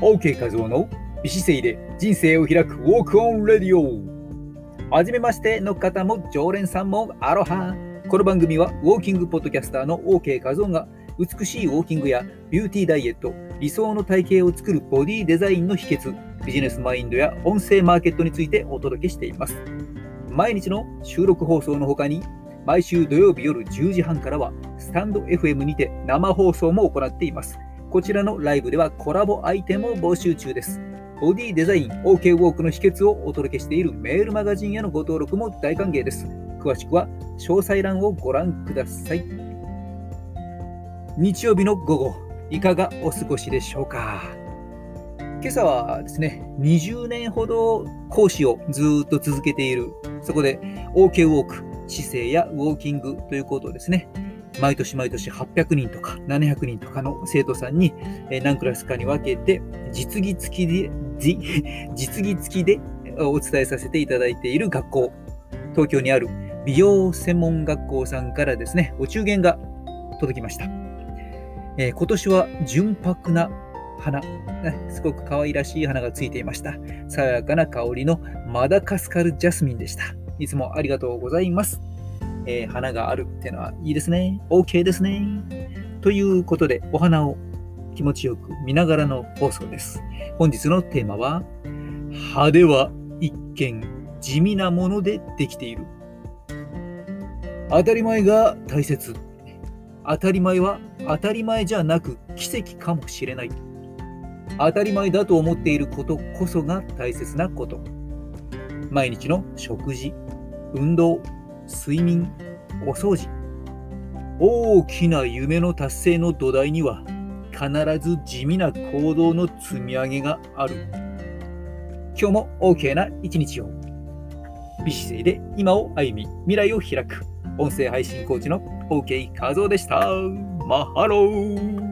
OK 画像の美姿勢で人生を開くウォークオンレディオ。はじめましての方も常連さんもアロハ。この番組はウォーキングポッドキャスターの OK 画像が美しいウォーキングやビューティーダイエット理想の体型を作るボディデザインの秘訣ビジネスマインドや音声マーケットについてお届けしています。毎日の収録放送の他に毎週土曜日夜10時半からはスタンド FM にて生放送も行っています。こちらのライブではコラボアイテムを募集中です。ボディデザイン OK ウォークの秘訣をお届けしているメールマガジンへのご登録も大歓迎です。詳しくは詳細欄をご覧ください。日曜日の午後、いかがお過ごしでしょうか？今朝はですね、20年ほど講師をずっと続けている、そこで OK ウォーク、姿勢やウォーキングということをですね、毎年毎年800人とか700人とかの生徒さんに何クラスかに分けて実技付きで 実技付きでお伝えさせていただいている学校。東京にある美容専門学校さんからですねお中元が届きました、えー、今年は純白な花、すごく可愛らしい花がついていました。爽やかな香りのマダカスカルジャスミンでした。いつもありがとうございます。えー、花があるっていうのはいいですね。OK ですね。ということで、お花を気持ちよく見ながらの放送です。本日のテーマは、葉では一見地味なものでできている。当たり前が大切。当たり前は当たり前じゃなく奇跡かもしれない。当たり前だと思っていることこそが大切なこと。毎日の食事、運動、睡眠、お掃除。大きな夢の達成の土台には必ず地味な行動の積み上げがある。今日も OK な一日を。美姿勢で今を歩み、未来を開く。音声配信コーチの OK 画像でした。マハロー